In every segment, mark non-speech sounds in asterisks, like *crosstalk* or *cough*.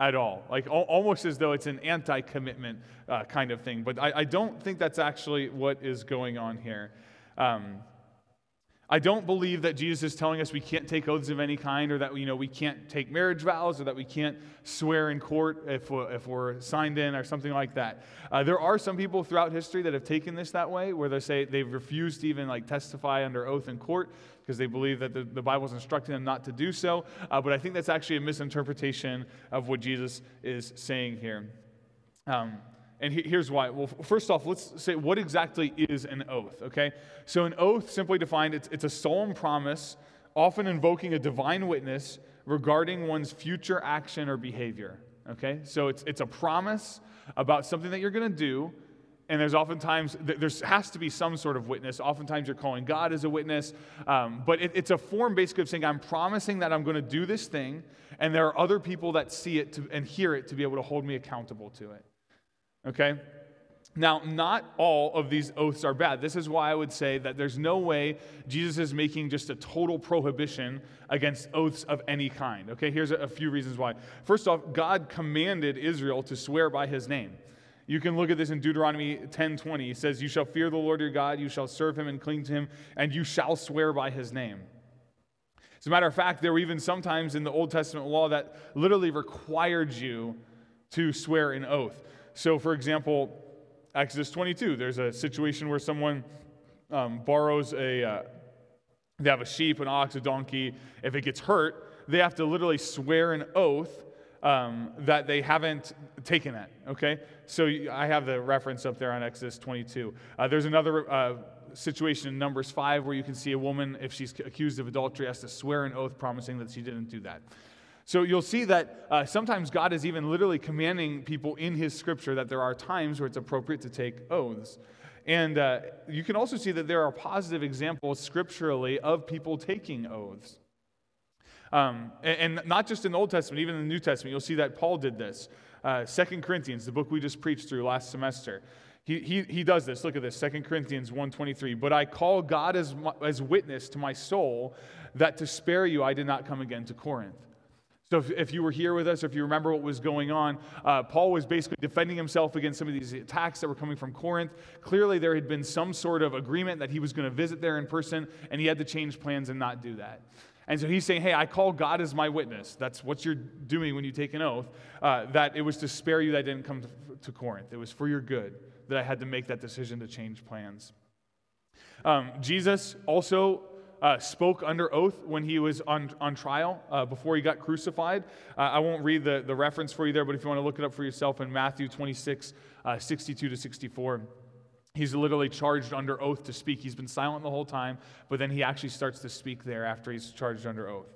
at all. Like al- almost as though it's an anti commitment uh, kind of thing. But I, I, don't think that's actually what is going on here. Um, I don't believe that Jesus is telling us we can't take oaths of any kind or that you know, we can't take marriage vows or that we can't swear in court if we're, if we're signed in or something like that. Uh, there are some people throughout history that have taken this that way where they say they've refused to even like testify under oath in court because they believe that the, the Bible is instructing them not to do so. Uh, but I think that's actually a misinterpretation of what Jesus is saying here. Um, and here's why. Well, first off, let's say what exactly is an oath, okay? So, an oath, simply defined, it's, it's a solemn promise, often invoking a divine witness regarding one's future action or behavior, okay? So, it's, it's a promise about something that you're going to do, and there's oftentimes, there has to be some sort of witness. Oftentimes, you're calling God as a witness, um, but it, it's a form basically of saying, I'm promising that I'm going to do this thing, and there are other people that see it to, and hear it to be able to hold me accountable to it. Okay? Now, not all of these oaths are bad. This is why I would say that there's no way Jesus is making just a total prohibition against oaths of any kind. Okay, here's a, few reasons why. First off, God commanded Israel to swear by his name. You can look at this in Deuteronomy 10:20. He says, "You shall fear the Lord your God, you shall serve him and cling to him, and you shall swear by his name." As a matter of fact, there were even sometimes in the Old Testament law that literally required you to swear an oath. So, for example, Exodus 22, there's a situation where someone um, borrows a, uh, they have a sheep, an ox, a donkey. If it gets hurt, they have to literally swear an oath um, that they haven't taken it. Okay? So I have the reference up there on Exodus 22. Uh, there's another uh, situation in Numbers 5 where you can see a woman, if she's accused of adultery, has to swear an oath promising that she didn't do that. So you'll see that uh, sometimes God is even literally commanding people in His scripture that there are times where it's appropriate to take oaths. And uh, you can also see that there are positive examples scripturally of people taking oaths. Um, and, and, not just in the Old Testament, even in the New Testament, you'll see that Paul did this. Uh, 2 Corinthians, the book we just preached through last semester. He, he, he does this. Look at this, 2 Corinthians 1.23. But I call God as, as witness to my soul that to spare you I did not come again to Corinth. So, if, if, you were here with us, if you remember what was going on, uh, Paul was basically defending himself against some of these attacks that were coming from Corinth. Clearly, there had been some sort of agreement that he was going to visit there in person, and he had to change plans and not do that. And so he's saying, Hey, I call God as my witness. That's what you're doing when you take an oath, uh, that it was to spare you that I didn't come to, to, Corinth. It was for your good that I had to make that decision to change plans. Um, Jesus also uh, spoke under oath when he was on, on trial uh, before he got crucified. Uh, I won't read the, the reference for you there, but if you want to look it up for yourself in Matthew 26, uh, 62 to 64. He's literally charged under oath to speak. He's been silent the whole time, but then he actually starts to speak there after he's charged under oath.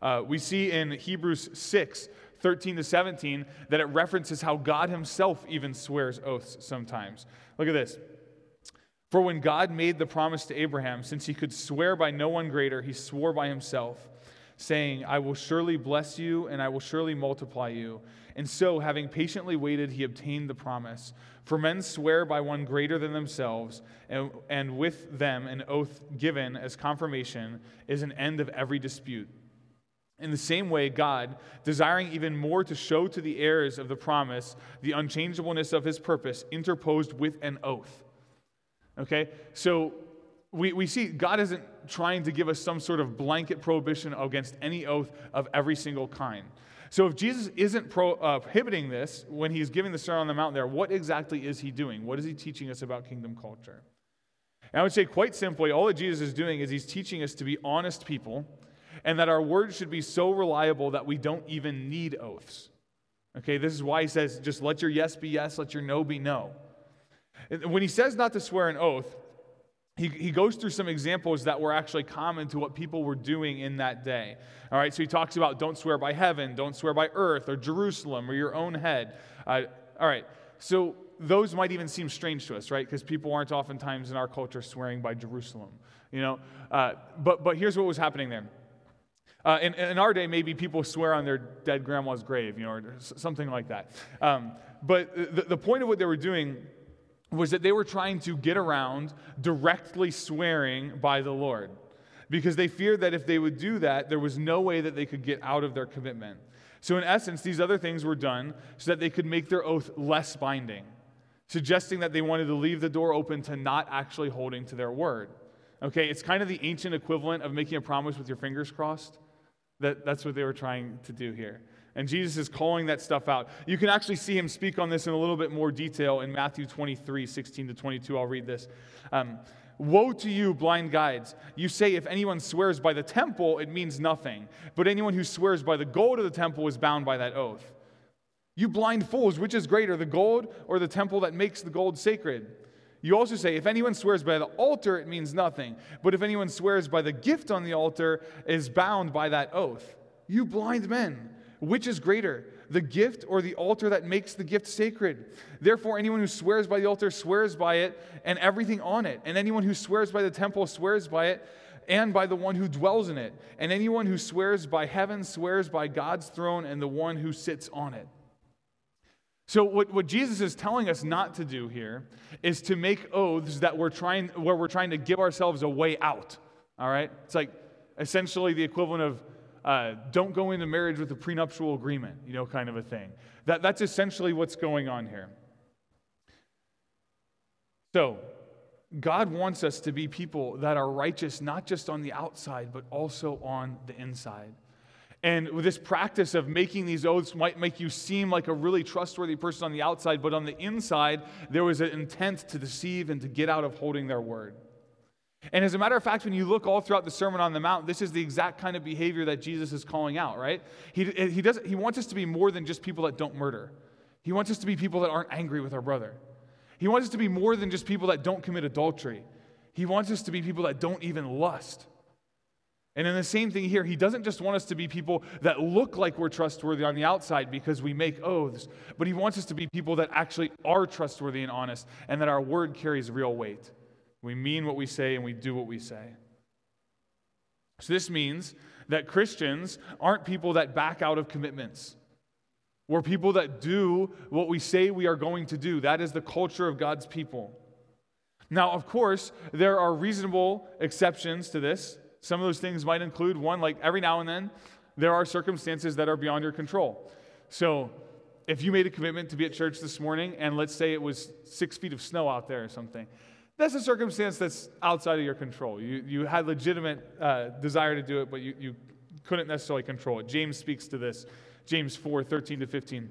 Uh, we see in Hebrews 6, 13 to 17, that it references how God himself even swears oaths sometimes. Look at this. For when God made the promise to Abraham, since he could swear by no one greater, he swore by himself, saying, I will surely bless you and I will surely multiply you. And so, having patiently waited, he obtained the promise. For men swear by one greater than themselves, and, and with them an oath given as confirmation is an end of every dispute. In the same way, God, desiring even more to show to the heirs of the promise the unchangeableness of his purpose, interposed with an oath Okay? So we, we see God isn't trying to give us some sort of blanket prohibition against any oath of every single kind. So if Jesus isn't pro, uh, prohibiting this when he's giving the Sermon on the Mount there, what exactly is he doing? What is he teaching us about kingdom culture? And I would say, quite simply, all that Jesus is doing is he's teaching us to be honest people and that our words should be so reliable that we don't even need oaths. Okay, this is why he says, just let your yes be yes, let your no be no. When he says not to swear an oath, he, he goes through some examples that were actually common to what people were doing in that day. All right, so he talks about don't swear by heaven, don't swear by earth or Jerusalem or your own head. Uh, all right, so those might even seem strange to us, right? Because people aren't oftentimes in our culture swearing by Jerusalem, you know? Uh, but, but here's what was happening there. Uh, in, in, our day, maybe people swear on their dead grandma's grave, you know, or something like that. Um, but the, the point of what they were doing was that they were trying to get around directly swearing by the Lord because they feared that if they would do that, there was no way that they could get out of their commitment. So, in essence, these other things were done so that they could make their oath less binding, suggesting that they wanted to leave the door open to not actually holding to their word. Okay, it's kind of the ancient equivalent of making a promise with your fingers crossed. That, that's what they were trying to do here. And Jesus is calling that stuff out. You can actually see him speak on this in a little bit more detail in Matthew 23, 16 to 22. I'll read this. Um, Woe to you, blind guides! You say, if anyone swears by the temple, it means nothing. But anyone who swears by the gold of the temple is bound by that oath. You blind fools, which is greater, the gold or the temple that makes the gold sacred? You also say, if anyone swears by the altar, it means nothing. But if anyone swears by the gift on the altar, is bound by that oath. You blind men! Which is greater, the gift or the altar that makes the gift sacred? Therefore, anyone who swears by the altar swears by it and everything on it. And anyone who swears by the temple swears by it and by the one who dwells in it. And anyone who swears by heaven swears by God's throne and the one who sits on it. So, what, what Jesus is telling us not to do here is to make oaths that we're trying, where we're trying to give ourselves a way out. All right? It's like essentially the equivalent of uh, don't go into marriage with a prenuptial agreement, you know, kind of a thing. That, that's essentially what's going on here. So, God wants us to be people that are righteous, not just on the outside, but also on the inside. And this practice of making these oaths might make you seem like a really trustworthy person on the outside, but on the inside, there was an intent to deceive and to get out of holding their word. And as a matter of fact, when you look all throughout the Sermon on the Mount, this is the exact kind of behavior that Jesus is calling out, right? He, he, does, he wants us to be more than just people that don't murder. He wants us to be people that aren't angry with our brother. He wants us to be more than just people that don't commit adultery. He wants us to be people that don't even lust. And in the same thing here, he doesn't just want us to be people that look like we're trustworthy on the outside because we make oaths, but he wants us to be people that actually are trustworthy and honest and that our word carries real weight. We mean what we say and we do what we say. So, this means that Christians aren't people that back out of commitments. We're people that do what we say we are going to do. That is the culture of God's people. Now, of course, there are reasonable exceptions to this. Some of those things might include one, like every now and then, there are circumstances that are beyond your control. So, if you made a commitment to be at church this morning, and let's say it was six feet of snow out there or something, that's a circumstance that's outside of your control. You, you had legitimate uh, desire to do it, but you, you couldn't necessarily control it. James speaks to this. James 4 13 to 15.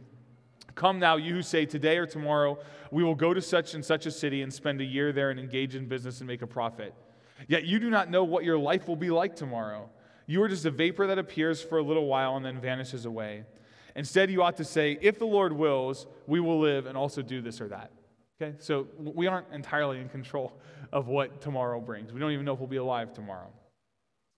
Come now, you who say, Today or tomorrow, we will go to such and such a city and spend a year there and engage in business and make a profit. Yet you do not know what your life will be like tomorrow. You are just a vapor that appears for a little while and then vanishes away. Instead, you ought to say, If the Lord wills, we will live and also do this or that. Okay, so we aren't entirely in control of what tomorrow brings. We don't even know if we'll be alive tomorrow.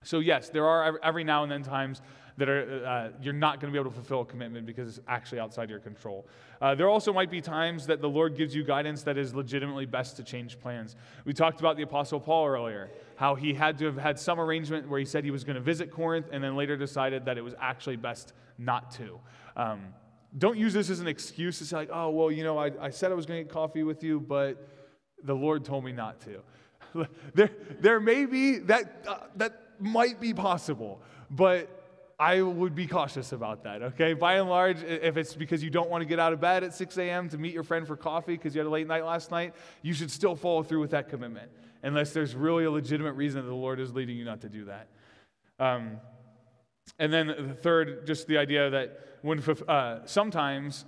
So, yes, there are every now and then times that are, uh, you're not going to be able to fulfill a commitment because it's actually outside your control. Uh, there also might be times that the Lord gives you guidance that is legitimately best to change plans. We talked about the Apostle Paul earlier, how he had to have had some arrangement where he said he was going to visit Corinth and then later decided that it was actually best not to. Um, don't use this as an excuse to say, like, oh, well, you know, I, I said I was going to get coffee with you, but the Lord told me not to. *laughs* there, there may be that, uh, that might be possible, but I would be cautious about that, okay? By and large, if it's because you don't want to get out of bed at 6 a.m. to meet your friend for coffee because you had a late night last night, you should still follow through with that commitment, unless there's really a legitimate reason that the Lord is leading you not to do that. Um, and then the third, just the idea that when uh, sometimes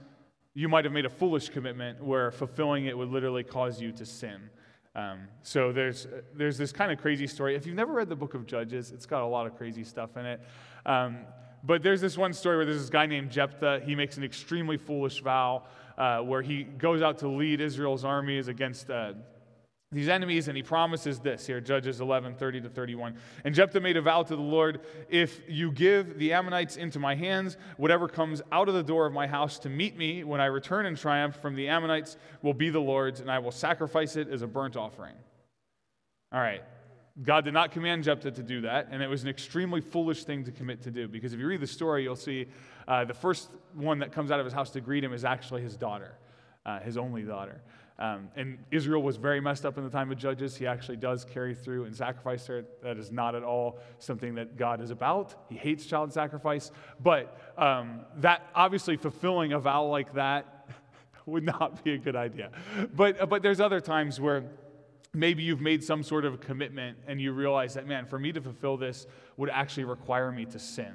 you might have made a foolish commitment where fulfilling it would literally cause you to sin. Um, so there's, there's this kind of crazy story. If you've never read the book of Judges, it's got a lot of crazy stuff in it. Um, but there's this one story where there's this guy named Jephthah. He makes an extremely foolish vow uh, where he goes out to lead Israel's armies against uh, these enemies, and he promises this here, Judges 11, 30 to 31. And Jephthah made a vow to the Lord if you give the Ammonites into my hands, whatever comes out of the door of my house to meet me when I return in triumph from the Ammonites will be the Lord's, and I will sacrifice it as a burnt offering. All right. God did not command Jephthah to do that, and it was an extremely foolish thing to commit to do. Because if you read the story, you'll see uh, the first one that comes out of his house to greet him is actually his daughter, uh, his only daughter. Um, and Israel was very messed up in the time of Judges. He actually does carry through and sacrifice there. That is not at all something that God is about. He hates child sacrifice. But um, that obviously fulfilling a vow like that *laughs* would not be a good idea. But, but there's other times where maybe you've made some sort of commitment and you realize that, man, for me to fulfill this would actually require me to sin.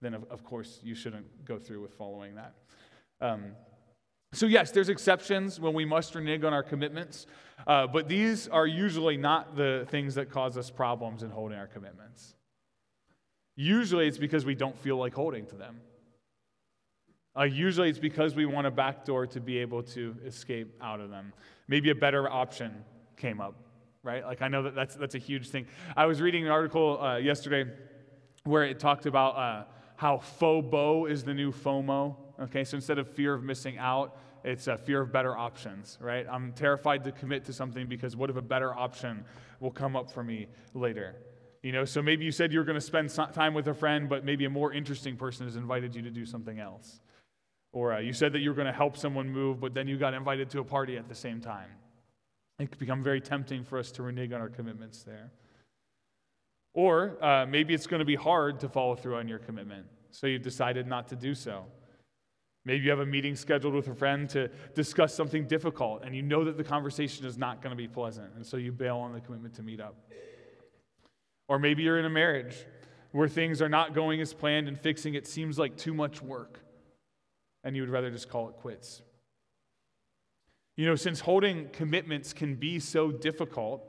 Then, of, of course, you shouldn't go through with following that. Um, so, yes, there's exceptions when we must renege on our commitments, uh, but these are usually not the things that cause us problems in holding our commitments. Usually, it's because we don't feel like holding to them. Uh, usually, it's because we want a backdoor to be able to escape out of them. Maybe a better option came up, right? Like, I know that that's, that's a huge thing. I was reading an article uh, yesterday where it talked about uh, how FOBO is the new FOMO. Okay, so instead of fear of missing out, it's a fear of better options, right? I'm terrified to commit to something because what if a better option will come up for me later? You know, so maybe you said you were going to spend time with a friend, but maybe a more interesting person has invited you to do something else. Or uh, you said that you were going to help someone move, but then you got invited to a party at the same time. It could become very tempting for us to renege on our commitments there. Or uh, maybe it's going to be hard to follow through on your commitment, so you've decided not to do so. Maybe you have a meeting scheduled with a friend to discuss something difficult, and you know that the conversation is not going to be pleasant, and so you bail on the commitment to meet up. Or maybe you're in a marriage where things are not going as planned and fixing it seems like too much work, and you would rather just call it quits. You know, since holding commitments can be so difficult,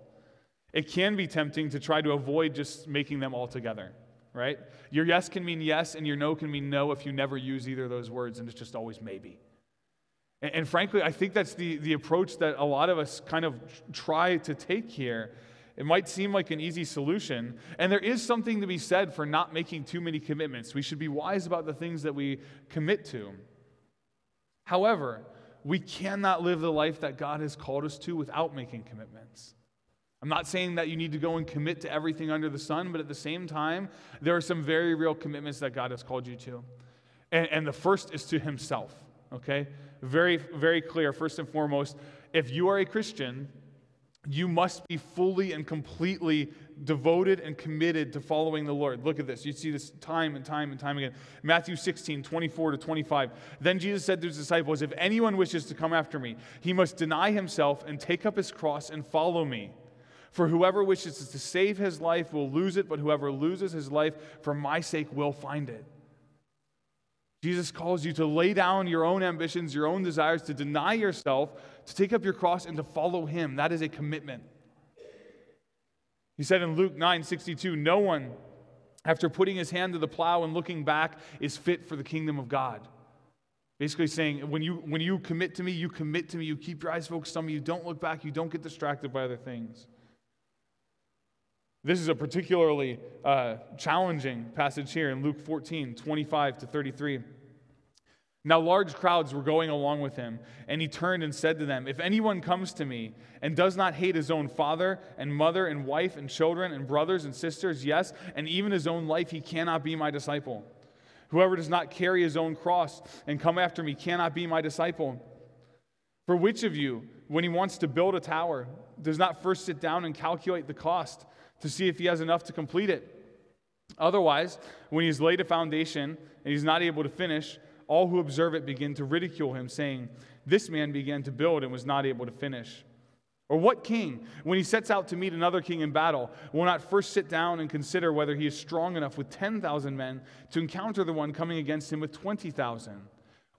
it can be tempting to try to avoid just making them all together, right? Your yes can mean yes, and your no can mean no if you never use either of those words, and it's just always maybe. And, and frankly, I think that's the, the approach that a lot of us kind of try to take here. It might seem like an easy solution, and there is something to be said for not making too many commitments. We should be wise about the things that we commit to. However, we cannot live the life that God has called us to without making commitments. I'm not saying that you need to go and commit to everything under the sun, but at the same time, there are some very real commitments that God has called you to. And, and the first is to Himself, okay? Very, very clear. First and foremost, if you are a Christian, you must be fully and completely devoted and committed to following the Lord. Look at this. You see this time and time and time again. Matthew 16, 24 to 25. Then Jesus said to his disciples, If anyone wishes to come after me, he must deny himself and take up his cross and follow me. For whoever wishes to save his life will lose it, but whoever loses his life for my sake will find it. Jesus calls you to lay down your own ambitions, your own desires, to deny yourself, to take up your cross, and to follow him. That is a commitment. He said in Luke 9 62, No one, after putting his hand to the plow and looking back, is fit for the kingdom of God. Basically saying, when you, when you commit to me, you commit to me, you keep your eyes focused on me, you don't look back, you don't get distracted by other things. This is a particularly uh, challenging passage here in Luke 14, 25 to 33. Now, large crowds were going along with him, and he turned and said to them, If anyone comes to me and does not hate his own father and mother and wife and children and brothers and sisters, yes, and even his own life, he cannot be my disciple. Whoever does not carry his own cross and come after me cannot be my disciple. For which of you, when he wants to build a tower, does not first sit down and calculate the cost? To see if he has enough to complete it. Otherwise, when he's laid a foundation and he's not able to finish, all who observe it begin to ridicule him, saying, This man began to build and was not able to finish. Or what king, when he sets out to meet another king in battle, will not first sit down and consider whether he is strong enough with 10,000 men to encounter the one coming against him with 20,000?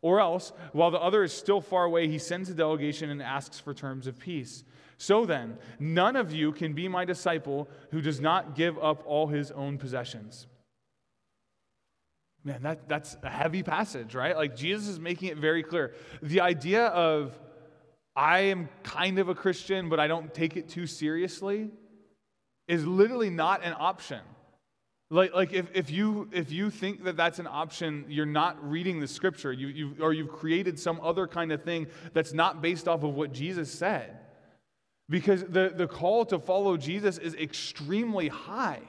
Or else, while the other is still far away, he sends a delegation and asks for terms of peace. So then, none of you can be my disciple who does not give up all his own possessions. Man, that, that's a heavy passage, right? Like Jesus is making it very clear. The idea of, I am kind of a Christian, but I don't take it too seriously, is literally not an option. Like, like if, if, you, if you think that that's an option, you're not reading the scripture, you, you, or you've created some other kind of thing that's not based off of what Jesus said. Because the, the call to follow Jesus is extremely high.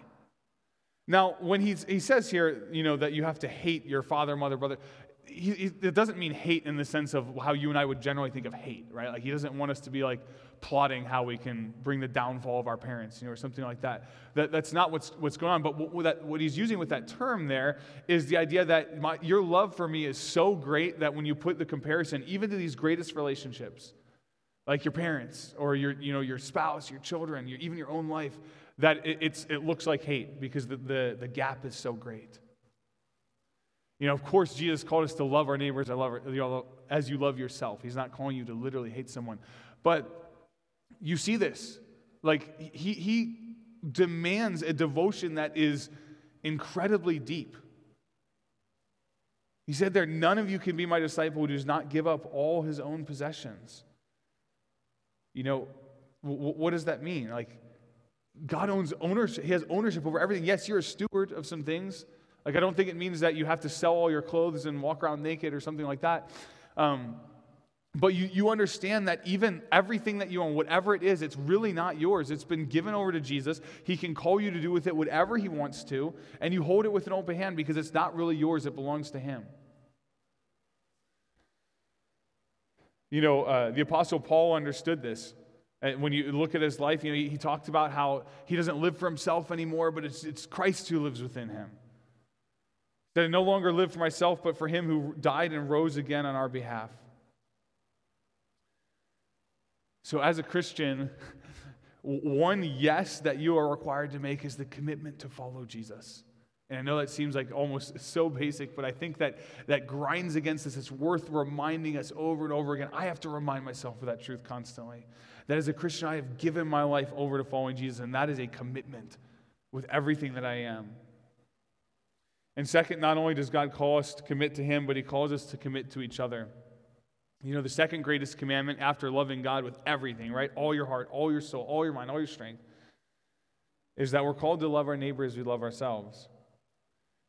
Now, when he's, he says here, you know, that you have to hate your father, mother, brother, he, he, it doesn't mean hate in the sense of how you and I would generally think of hate, right? Like he doesn't want us to be like plotting how we can bring the downfall of our parents, you know, or something like that. that that's not what's, what's going on. But what, that, what he's using with that term there is the idea that my, your love for me is so great that when you put the comparison, even to these greatest relationships, like your parents or your, you know, your spouse, your children, your, even your own life, that it, it's, it looks like hate because the, the, the gap is so great. You know, of course, Jesus called us to love our neighbors I love, you know, as you love yourself. He's not calling you to literally hate someone. But you see this. Like, he, he demands a devotion that is incredibly deep. He said there, none of you can be my disciple who does not give up all his own possessions. You know, w- what does that mean? Like, God owns ownership. He has ownership over everything. Yes, you're a steward of some things, like, I don't think it means that you have to sell all your clothes and walk around naked or something like that. Um, but you, you understand that even everything that you own, whatever it is, it's really not yours. It's been given over to Jesus. He can call you to do with it whatever He wants to, and you hold it with an open hand because it's not really yours, it belongs to Him. You know, uh, the Apostle Paul understood this. And when you look at his life, you know, he, he talked about how he doesn't live for himself anymore, but it's, it's Christ who lives within him. That I no longer live for myself, but for him who died and rose again on our behalf. So, as a Christian, *laughs* one yes that you are required to make is the commitment to follow Jesus. And I know that seems like almost *laughs* so basic, but I think that that grinds against us. It's worth reminding us over and over again. I have to remind myself of that truth constantly. That as a Christian, I have given my life over to following Jesus, and that is a commitment with everything that I am. And second, not only does God call us to commit to Him, but He calls us to commit to each other. You know, the second greatest commandment after loving God with everything, right? All your heart, all your soul, all your mind, all your strength, is that we're called to love our neighbor as we love ourselves.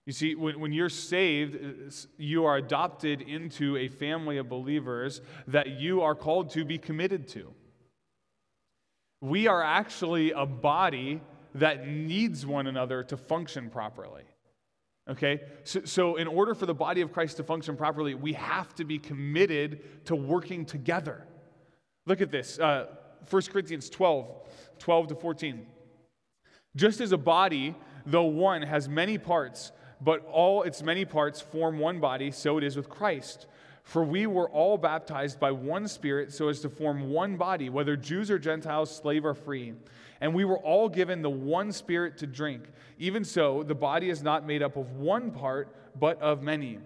You see, when, when you're saved, you are adopted into a family of believers that you are called to be committed to. We are actually a body that needs one another to function properly. Okay? So, so, in order for the body of Christ to function properly, we have to be committed to working together. Look at this uh, 1 Corinthians 12, 12 to 14. Just as a body, though one, has many parts, but all its many parts form one body, so it is with Christ. For we were all baptized by one Spirit so as to form one body, whether Jews or Gentiles, slave or free. And we were all given the one Spirit to drink. Even so, the body is not made up of one part, but of many.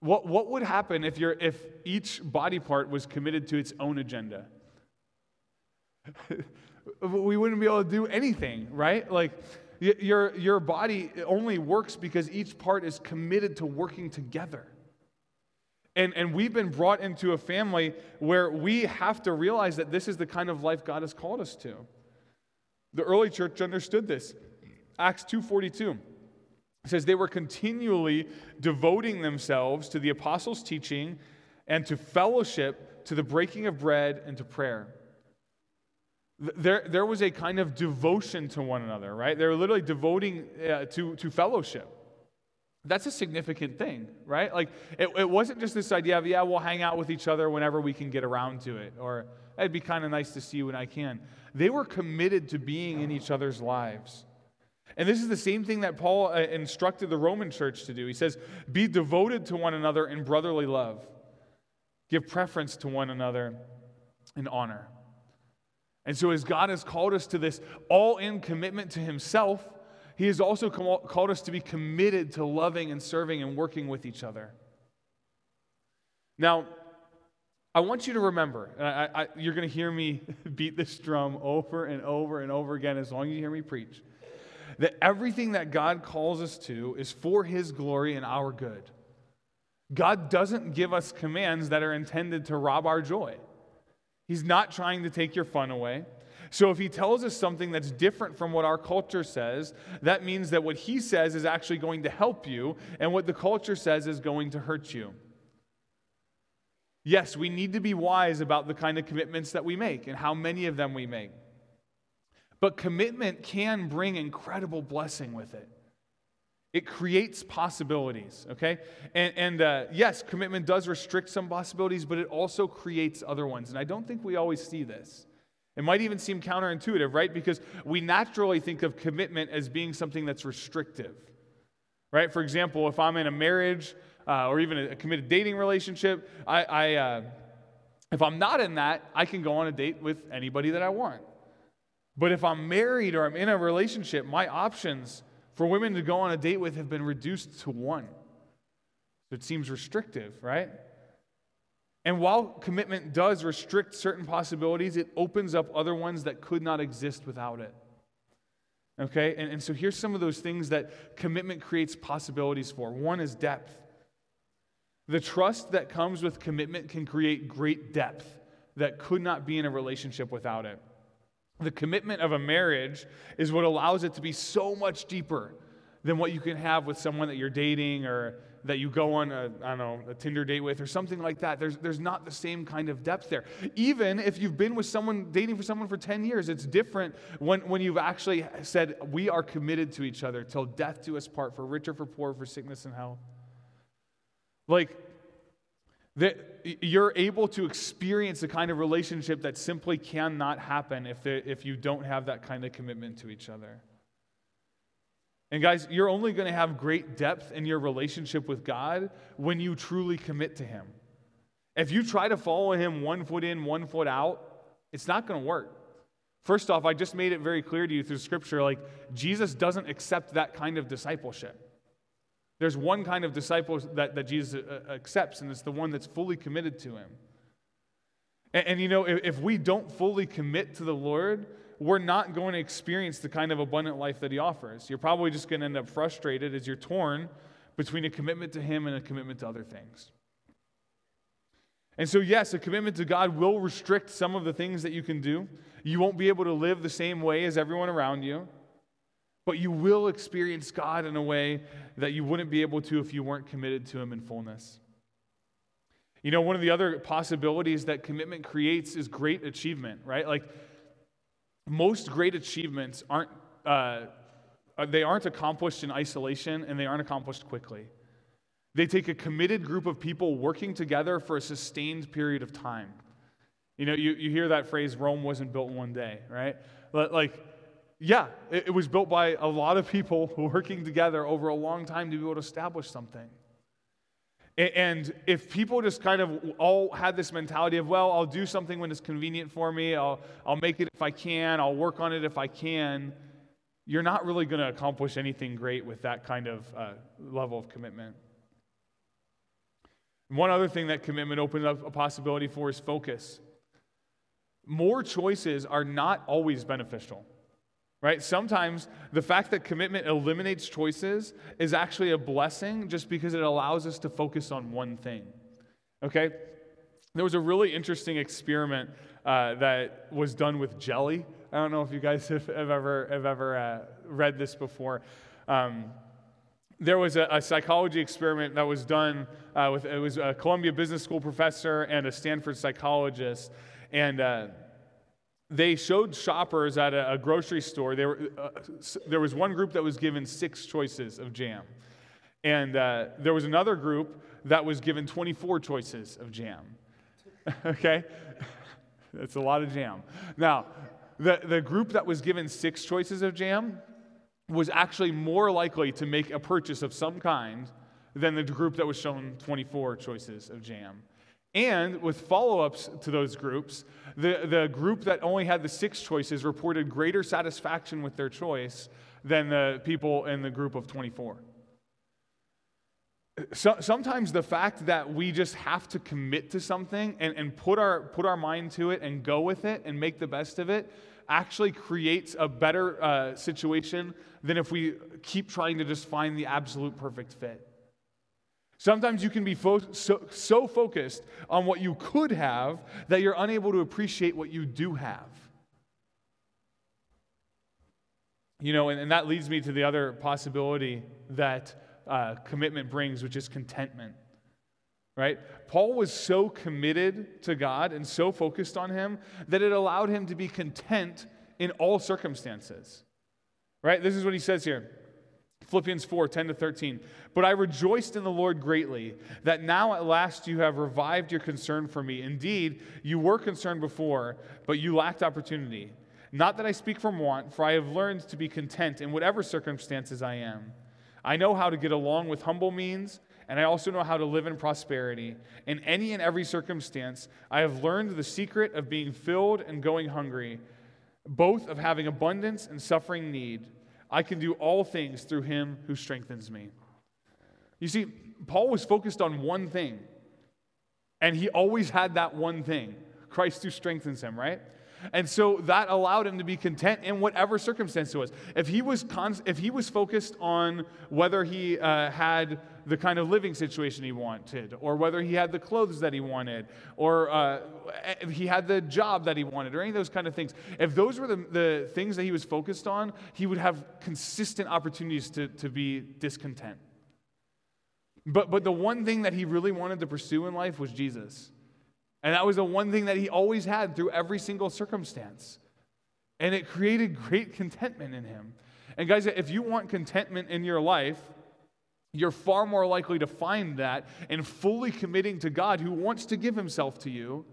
What, what would happen if, you if each body part was committed to its own agenda? *laughs* we wouldn't be able to do anything, right? Like, your, your body only works because each part is committed to working together. And, and we've been brought into a family where we have to realize that this is the kind of life God has called us to. The early church understood this. Acts 2:42 says they were continually devoting themselves to the apostles' teaching and to fellowship, to the breaking of bread and to prayer. There, there was a kind of devotion to one another, right? They were literally devoting uh, to, to fellowship. That's a significant thing, right? Like, it, it wasn't just this idea of, yeah, we'll hang out with each other whenever we can get around to it, or it'd be kind of nice to see you when I can. They were committed to being in each other's lives. And this is the same thing that Paul uh, instructed the Roman church to do. He says, Be devoted to one another in brotherly love, give preference to one another in honor. And so, as God has called us to this all in commitment to Himself, he has also called us to be committed to loving and serving and working with each other. Now, I want you to remember, I, I, you're going to hear me *laughs* beat this drum over and over and over again as long as you hear me preach, that everything that God calls us to is for His glory and our good. God doesn't give us commands that are intended to rob our joy. He's not trying to take your fun away. So if he tells us something that's different from what our culture says, that means that what he says is actually going to help you, and what the culture says is going to hurt you. Yes, we need to be wise about the kind of commitments that we make and how many of them we make. But commitment can bring incredible blessing with it. It creates possibilities, okay? And, and uh, yes, commitment does restrict some possibilities, but it also creates other ones. And I don't think we always see this. It might even seem counterintuitive, right? Because we naturally think of commitment as being something that's restrictive, right? For example, if I'm in a marriage uh, or even a committed dating relationship, I, I uh, if I'm not in that, I can go on a date with anybody that I want. But if I'm married or I'm in a relationship, my options for women to go on a date with have been reduced to one. So it seems restrictive, right? And while commitment does restrict certain possibilities, it opens up other ones that could not exist without it. Okay? And, and so here's some of those things that commitment creates possibilities for. One is depth. The trust that comes with commitment can create great depth that could not be in a relationship without it. The commitment of a marriage is what allows it to be so much deeper than what you can have with someone that you're dating or that you go on a, I don't know, a Tinder date with or something like that. There's, there's not the same kind of depth there. Even if you've been with someone, dating for someone for 10 years, it's different when, when you've actually said, we are committed to each other till death do us part, for richer, for poor, for sickness and health. Like, that you're able to experience the kind of relationship that simply cannot happen if, if you don't have that kind of commitment to each other. And guys, you're only going to have great depth in your relationship with God when you truly commit to Him. If you try to follow Him one foot in, one foot out, it's not going to work. First off, I just made it very clear to you through Scripture like, Jesus doesn't accept that kind of discipleship. There's one kind of disciple that, that Jesus uh, accepts, and it's the one that's fully committed to Him. And, and you know, if, if we don't fully commit to the Lord, we're not going to experience the kind of abundant life that he offers. You're probably just going to end up frustrated as you're torn between a commitment to him and a commitment to other things. And so, yes, a commitment to God will restrict some of the things that you can do. You won't be able to live the same way as everyone around you, but you will experience God in a way that you wouldn't be able to if you weren't committed to Him in fullness. You know, one of the other possibilities that commitment creates is great achievement, right? Like, most great achievements aren't, uh, they aren't accomplished in isolation and they aren't accomplished quickly. They take a committed group of people working together for a sustained period of time. You know, you, you hear that phrase, Rome wasn't built in one day, right? Like, yeah, it, it was built by a lot of people *laughs* working together over a long time to be able to establish something. And if people just kind of all had this mentality of, well, I'll do something when it's convenient for me, I'll, I'll make it if I can, I'll work on it if I can, you're not really going to accomplish anything great with that kind of uh, level of commitment. One other thing that commitment opens up a possibility for is focus. More choices are not always beneficial right? Sometimes the fact that commitment eliminates choices is actually a blessing just because it allows us to focus on one thing, okay? There was a really interesting experiment uh, that was done with jelly. I don't know if you guys *laughs* have, have ever, have ever uh, read this before. Um, there was a, a, psychology experiment that was done uh, with it was a Columbia Business School professor and a Stanford psychologist, and uh, they showed shoppers at a, a grocery store, they were, uh, there was one group that was given six choices of jam. And uh, there was another group that was given 24 choices of jam. *laughs* okay? *laughs* That's a lot of jam. Now, the, the group that was given six choices of jam was actually more likely to make a purchase of some kind than the group that was shown 24 choices of jam. And with follow ups to those groups, the, the group that only had the six choices reported greater satisfaction with their choice than the people in the group of 24. So, sometimes the fact that we just have to commit to something and, and put, our, put our mind to it and go with it and make the best of it actually creates a better uh, situation than if we keep trying to just find the absolute perfect fit. Sometimes you can be fo- so, so focused on what you could have that you're unable to appreciate what you do have. You know, and, and that leads me to the other possibility that uh, commitment brings, which is contentment. Right? Paul was so committed to God and so focused on Him that it allowed him to be content in all circumstances. Right? This is what he says here. Philippians 4 10 to 13. But I rejoiced in the Lord greatly that now at last you have revived your concern for me. Indeed, you were concerned before, but you lacked opportunity. Not that I speak from want, for I have learned to be content in whatever circumstances I am. I know how to get along with humble means, and I also know how to live in prosperity. In any and every circumstance, I have learned the secret of being filled and going hungry, both of having abundance and suffering need. I can do all things through him who strengthens me. You see, Paul was focused on one thing, and he always had that one thing Christ who strengthens him, right? And so that allowed him to be content in whatever circumstance it was. If he was, if he was focused on whether he uh, had the kind of living situation he wanted, or whether he had the clothes that he wanted, or uh, if he had the job that he wanted, or any of those kind of things, if those were the, the things that he was focused on, he would have consistent opportunities to, to be discontent. But, but the one thing that he really wanted to pursue in life was Jesus. And that was the one thing that he always had through every single circumstance. And it created great contentment in him. And guys, if you want contentment in your life, you're far more likely to find that in fully committing to God who wants to give himself to you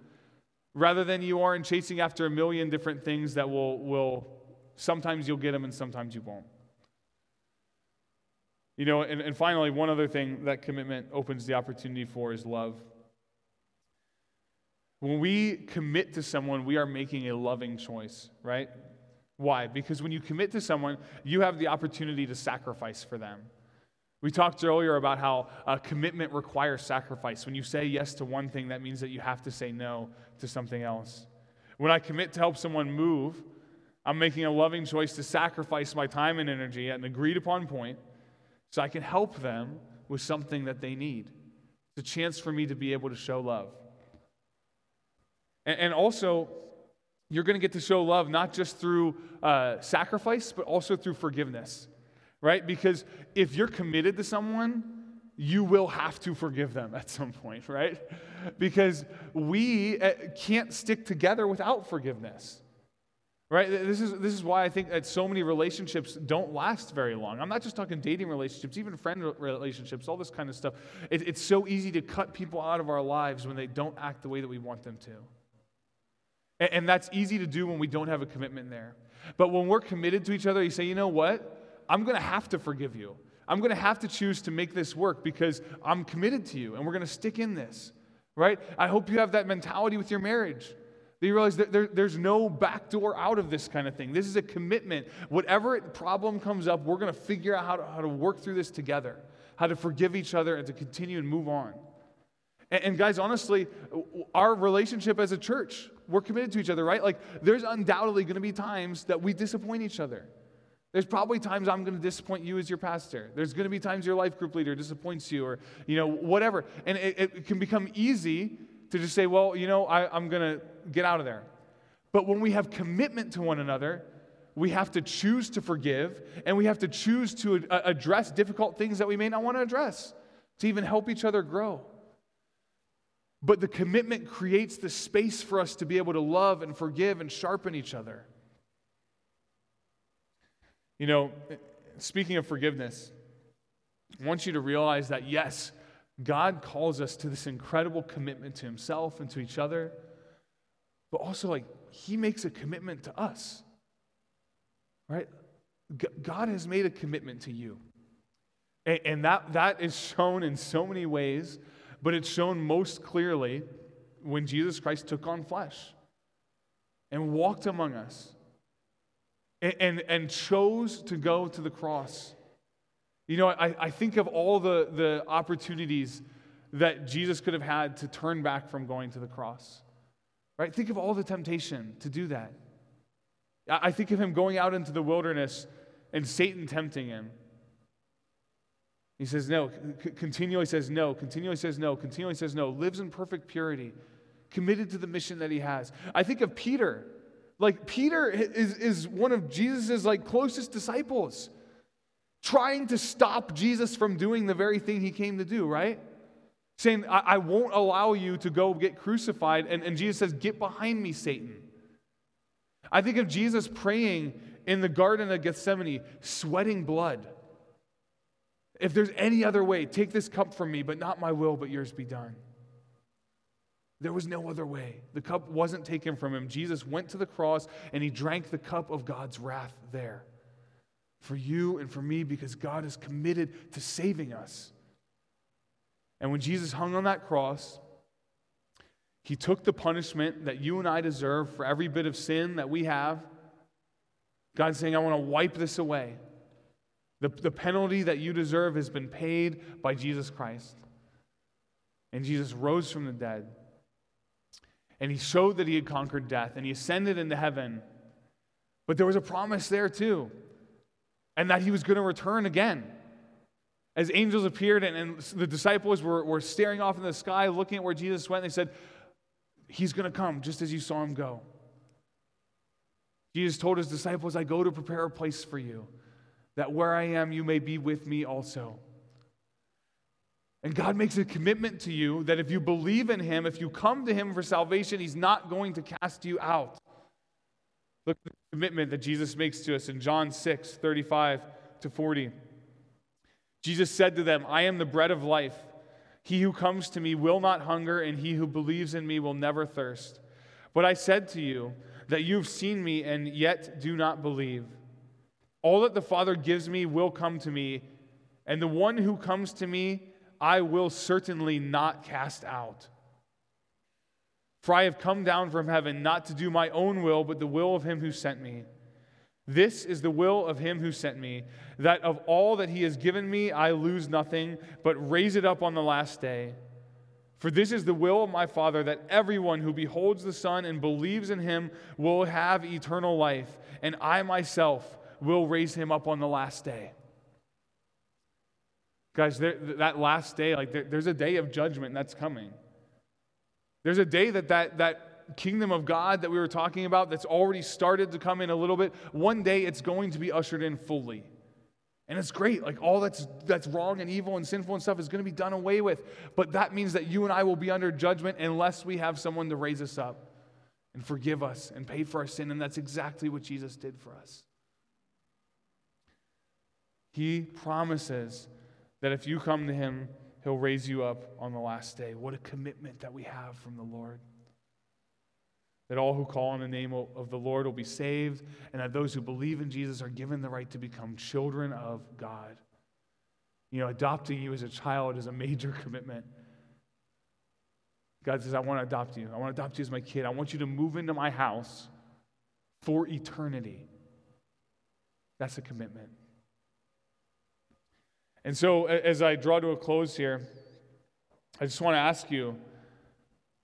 rather than you are in chasing after a million different things that will, will sometimes you'll get them and sometimes you won't. You know, and, and finally, one other thing that commitment opens the opportunity for is love. When we commit to someone, we are making a loving choice, right? Why? Because when you commit to someone, you have the opportunity to sacrifice for them. We talked earlier about how a commitment requires sacrifice. When you say yes to one thing, that means that you have to say no to something else. When I commit to help someone move, I'm making a loving choice to sacrifice my time and energy at an agreed upon point so I can help them with something that they need. It's a chance for me to be able to show love. And, and also, you're going to get to show love not just through uh, sacrifice, but also through forgiveness, right? Because if you're committed to someone, you will have to forgive them at some point, right? Because we uh, can't stick together without forgiveness. Right? This is, this is why I think that so many relationships don't last very long. I'm not just talking dating relationships, even friend relationships, all this kind of stuff. It, it's so easy to cut people out of our lives when they don't act the way that we want them to. And, and that's easy to do when we don't have a commitment there. But when we're committed to each other, you say, you know what? I'm going to have to forgive you. I'm going to have to choose to make this work because I'm committed to you and we're going to stick in this, right? I hope you have that mentality with your marriage. That you realize that there, there's no back door out of this kind of thing. This is a commitment. Whatever problem comes up, we're going to figure out how to, how to work through this together, how to forgive each other and to continue and move on. And, and guys, honestly, our relationship as a church, we're committed to each other, right? Like, there's undoubtedly going to be times that we disappoint each other. There's probably times I'm going to disappoint you as your pastor. There's going to be times your life group leader disappoints you or, you know, whatever. And it, it can become easy to just say, well, you know, I, I'm going to get out of there. But when we have commitment to one another, we have to choose to forgive and we have to choose to address difficult things that we may not want to address to even help each other grow. But the commitment creates the space for us to be able to love and forgive and sharpen each other. You know, speaking of forgiveness, I want you to realize that yes, God calls us to this incredible commitment to Himself and to each other, but also, like, He makes a commitment to us. Right? God has made a commitment to you. And that, that is shown in so many ways but it's shown most clearly when Jesus Christ took on flesh and walked among us and, and, and chose to go to the cross. You know, I, I think of all the, the opportunities that Jesus could have had to turn back from going to the cross. Right? Think of all the temptation to do that. I think of him going out into the wilderness and Satan tempting him. He says no, continually says no, continually says no, continually says no, lives in perfect purity, committed to the mission that he has. I think of Peter. Like Peter is, is one of Jesus' like closest disciples, trying to stop Jesus from doing the very thing he came to do, right? Saying, I, I won't allow you to go get crucified. And, and Jesus says, Get behind me, Satan. I think of Jesus praying in the Garden of Gethsemane, sweating blood If there's any other way, take this cup from me, but not my will, but yours be done. There was no other way. The cup wasn't taken from him. Jesus went to the cross and he drank the cup of God's wrath there for you and for me because God is committed to saving us. And when Jesus hung on that cross, he took the punishment that you and I deserve for every bit of sin that we have. God's saying, I want to wipe this away. The, the penalty that you deserve has been paid by Jesus Christ. And Jesus rose from the dead. And he showed that he had conquered death and he ascended into heaven. But there was a promise there too, and that he was going to return again. As angels appeared and, and the disciples were, were staring off in the sky, looking at where Jesus went, they said, He's going to come just as you saw him go. Jesus told his disciples, I go to prepare a place for you, that where I am, you may be with me also. And God makes a commitment to you that if you believe in Him, if you come to Him for salvation, He's not going to cast you out. Look at the commitment that Jesus makes to us in John 6 35 to 40. Jesus said to them, I am the bread of life. He who comes to me will not hunger, and he who believes in me will never thirst. But I said to you that you've seen me and yet do not believe. All that the Father gives me will come to me, and the one who comes to me, I will certainly not cast out. For I have come down from heaven not to do my own will, but the will of him who sent me. This is the will of him who sent me, that of all that he has given me, I lose nothing, but raise it up on the last day. For this is the will of my Father, that everyone who beholds the Son and believes in him will have eternal life, and I myself will raise him up on the last day. Guys, there, that last day, like there, there's a day of judgment that's coming. There's a day that, that that kingdom of God that we were talking about that's already started to come in a little bit, one day it's going to be ushered in fully. And it's great. Like all that's that's wrong and evil and sinful and stuff is going to be done away with. But that means that you and I will be under judgment unless we have someone to raise us up and forgive us and pay for our sin. And that's exactly what Jesus did for us. He promises that if you come to him, he'll raise you up on the last day. What a commitment that we have from the Lord. That all who call on the name of the Lord will be saved, and that those who believe in Jesus are given the right to become children of God. You know, adopting you as a child is a major commitment. God says, I want to adopt you. I want to adopt you as my kid. I want you to move into my house for eternity. That's a commitment. And so, as I draw to a close here, I just want to ask you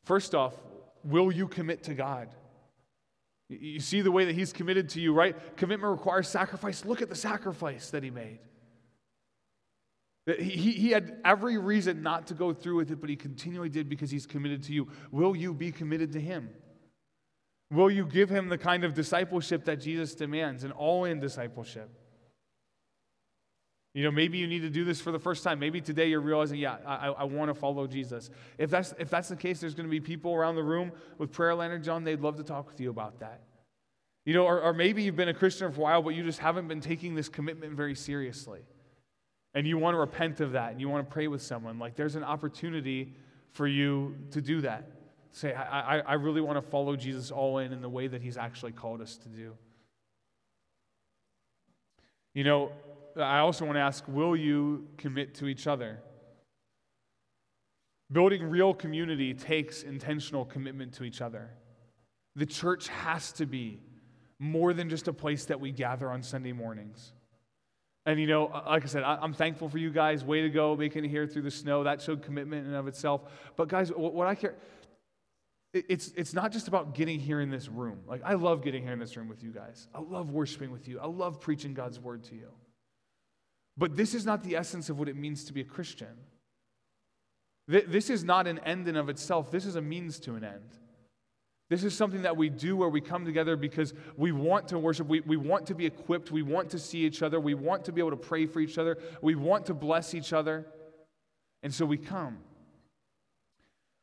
first off, will you commit to God? You see the way that He's committed to you, right? Commitment requires sacrifice. Look at the sacrifice that He made. He, he had every reason not to go through with it, but He continually did because He's committed to you. Will you be committed to Him? Will you give Him the kind of discipleship that Jesus demands, an all in discipleship? You know, maybe you need to do this for the first time. Maybe today you're realizing, yeah, I, I want to follow Jesus. If that's, if that's the case, there's going to be people around the room with prayer lantern, John. They'd love to talk with you about that. You know, or, or maybe you've been a Christian for a while, but you just haven't been taking this commitment very seriously. And you want to repent of that and you want to pray with someone. Like, there's an opportunity for you to do that. Say, I, I, I really want to follow Jesus all in in the way that he's actually called us to do. You know, I also want to ask will you commit to each other? Building real community takes intentional commitment to each other. The church has to be more than just a place that we gather on Sunday mornings. And you know, uh, like I said, I'm thankful for you guys. Way to go, making it here through the snow. That showed commitment in and of itself. But guys, what I care, it's, it's not just about getting here in this room. Like, I love getting here in this room with you guys. I love worshiping with you. I love preaching God's word to you. But this is not the essence of what it means to be a Christian. This is not an end in of itself. This is a means to an end. This is something that we do where we come together because we want to worship. We, we want to be equipped. We want to see each other. We want to be able to pray for each other. We want to bless each other. And so we come.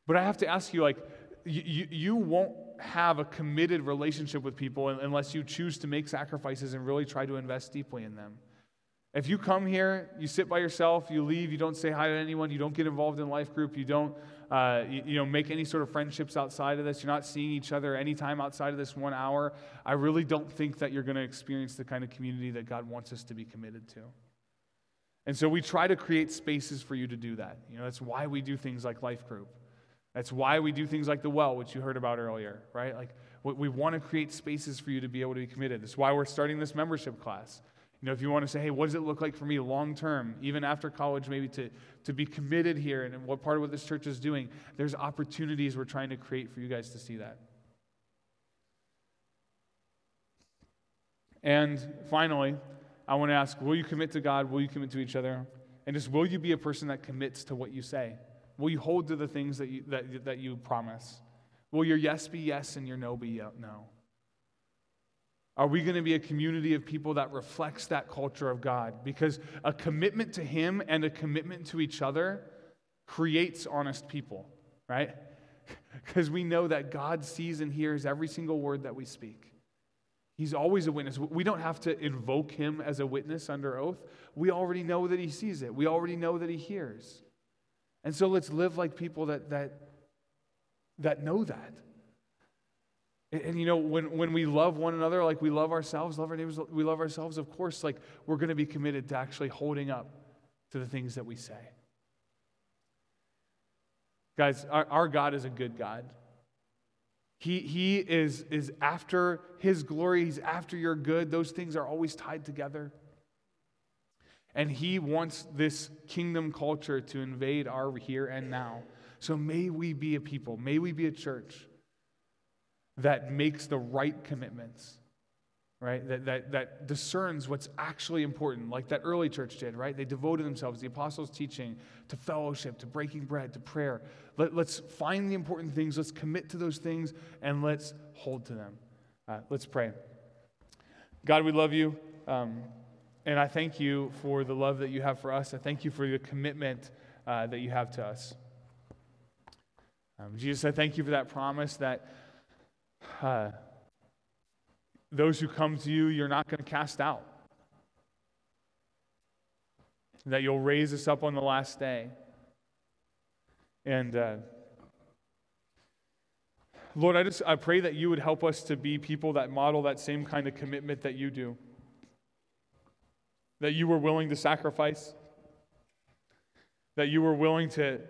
But I have to ask you, like, you, you won't have a committed relationship with people unless you choose to make sacrifices and really try to invest deeply in them. If you come here, you sit by yourself, you leave, you don't say hi to anyone, you don't get involved in life group, you don't uh, you, you, know, make any sort of friendships outside of this, you're not seeing each other anytime outside of this one hour, I really don't think that you're going to experience the kind of community that God wants us to be committed to. And so we try to create spaces for you to do that. You know, that's why we do things like life group. That's why we do things like the well, which you heard about earlier, right? Like we want to create spaces for you to be able to be committed. That's why we're starting this membership class. You know, if you want to say, hey, what does it look like for me long term, even after college, maybe to, to be committed here and what part of what this church is doing, there's opportunities we're trying to create for you guys to see that. And finally, I want to ask will you commit to God? Will you commit to each other? And just will you be a person that commits to what you say? Will you hold to the things that you, that, that you promise? Will your yes be yes and your no be no? Are we going to be a community of people that reflects that culture of God? Because a commitment to Him and a commitment to each other creates honest people, right? *laughs* Because we know that God sees and hears every single word that we speak. He's always a witness. We don't have to invoke Him as a witness under oath. We already know that He sees it, we already know that He hears. And so let's live like people that, that, that know that. And, and, you know, when, when we love one another like we love ourselves, love our neighbors, we love ourselves, of course, like we're going to be committed to actually holding up to the things that we say. Guys, our, our God is a good God. He, he is, is after His glory, He's after your good. Those things are always tied together. And He wants this kingdom culture to invade our here and now. So may we be a people, may we be a church that makes the right commitments, right? That, that, that discerns what's actually important, like that early church did, right? They devoted themselves, the apostles' teaching, to fellowship, to breaking bread, to prayer. Let, us find the important things, let's commit to those things, and let's hold to them. Uh, let's pray. God, we love you. Um, and I thank you for the love that you have for us. I thank you for the commitment uh, that you have to us. Um, Jesus, I thank you for that promise that uh, those who come to you, you're not going to cast out. That you'll raise us up on the last day. And uh, Lord, I just I pray that you would help us to be people that model that same kind of commitment that you do. That you were willing to sacrifice. That you were willing to,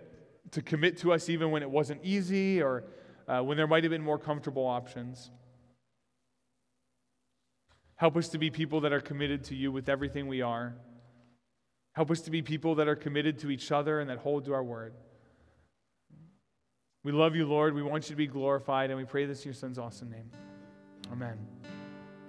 to commit to us even when it wasn't easy or uh, when there might have been more comfortable options. Help us to be people that are committed to you with everything we are. Help us to be people that are committed to each other and that hold to our word. We love you, Lord. We want you to be glorified, and we pray this in your son's awesome name. Amen.